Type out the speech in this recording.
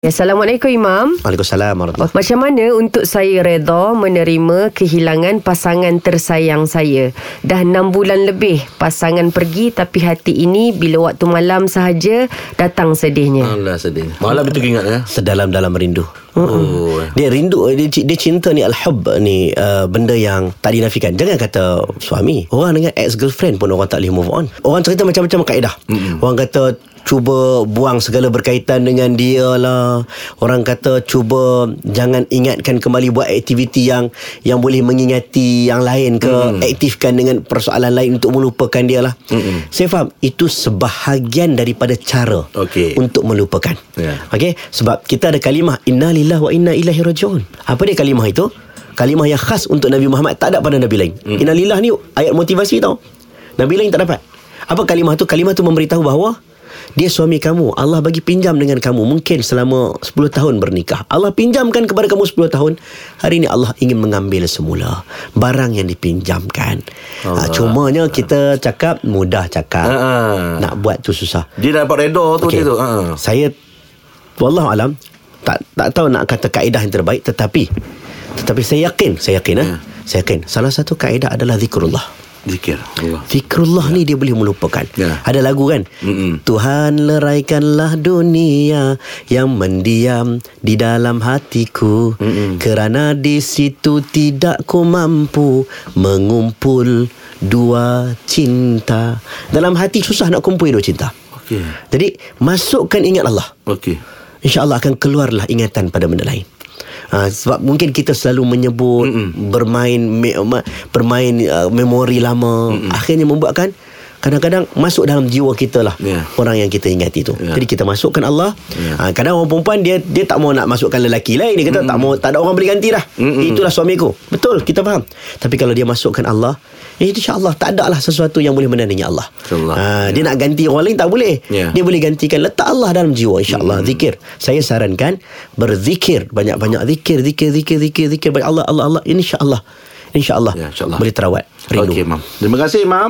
Ya, Assalamualaikum Imam. Waalaikumsalam warahmatullahi Macam mana untuk saya reda menerima kehilangan pasangan tersayang saya? Dah 6 bulan lebih pasangan pergi tapi hati ini bila waktu malam sahaja datang sedihnya. Alah sedih. Malam itu ingat ya. Sedalam-dalam rindu. Oh. Dia rindu dia, dia cinta ni al-hub ni uh, benda yang tak dinafikan. Jangan kata suami. Orang dengan ex-girlfriend pun orang tak boleh move on. Orang cerita macam-macam kaedah. Mm-hmm. Orang kata cuba buang segala berkaitan dengan dia lah. Orang kata cuba jangan ingatkan kembali buat aktiviti yang yang boleh mengingati yang lain ke mm. aktifkan dengan persoalan lain untuk melupakan dia lah. Mm-mm. Saya faham itu sebahagian daripada cara Okey. untuk melupakan. Ya. Okey, sebab kita ada kalimah inna lillahi wa inna ilaihi rajiun. Apa dia kalimah itu? Kalimah yang khas untuk Nabi Muhammad tak ada pada nabi lain. Mm. Inna lillah ni ayat motivasi tau. Nabi lain tak dapat. Apa kalimah tu? Kalimah tu memberitahu bahawa dia suami kamu Allah bagi pinjam dengan kamu Mungkin selama 10 tahun bernikah Allah pinjamkan kepada kamu 10 tahun Hari ini Allah ingin mengambil semula Barang yang dipinjamkan ha, Cumanya kita cakap Mudah cakap Ha. Nak buat tu susah Dia dapat redha tu dia tu. Ha. Saya Wallahu alam tak tak tahu nak kata kaedah yang terbaik tetapi tetapi saya yakin, saya yakin eh. Ya. Saya yakin salah satu kaedah adalah zikrullah. Zikir Allah. Zikrullah ni dia boleh melupakan. Ya. Ada lagu kan? Mm-mm. Tuhan leraikanlah dunia yang mendiam di dalam hatiku Mm-mm. kerana di situ tidak ku mampu mengumpul dua cinta. Dalam hati susah nak kumpul dua cinta. Okey. Jadi masukkan ingat Allah. Okey. InsyaAllah akan keluarlah ingatan pada benda lain. Ha, sebab mungkin kita selalu menyebut Mm-mm. bermain me, ma, bermain uh, memori lama Mm-mm. akhirnya membuatkan kadang-kadang masuk dalam jiwa kita lah Ya. orang yang kita ingati tu. Ya. Jadi kita masukkan Allah. Ya. Ha, kadang orang perempuan dia dia tak mau nak masukkan lelaki lain dia kata tak mau tak ada orang boleh ganti dah. Mm-mm. Itulah suamiku. Betul kita faham. Tapi kalau dia masukkan Allah Eh, insyaAllah tak ada lah sesuatu yang boleh menandingi Allah. InsyaAllah. Ha, dia nak ganti orang lain tak boleh. Ya. Dia boleh gantikan letak Allah dalam jiwa insya-Allah hmm. zikir. Saya sarankan berzikir banyak-banyak zikir zikir zikir zikir zikir banyak Allah Allah Allah insya-Allah. Insya-Allah. Ya, insya-Allah. Boleh terawat. Rindu. Okey, Mam. Terima kasih, Mam.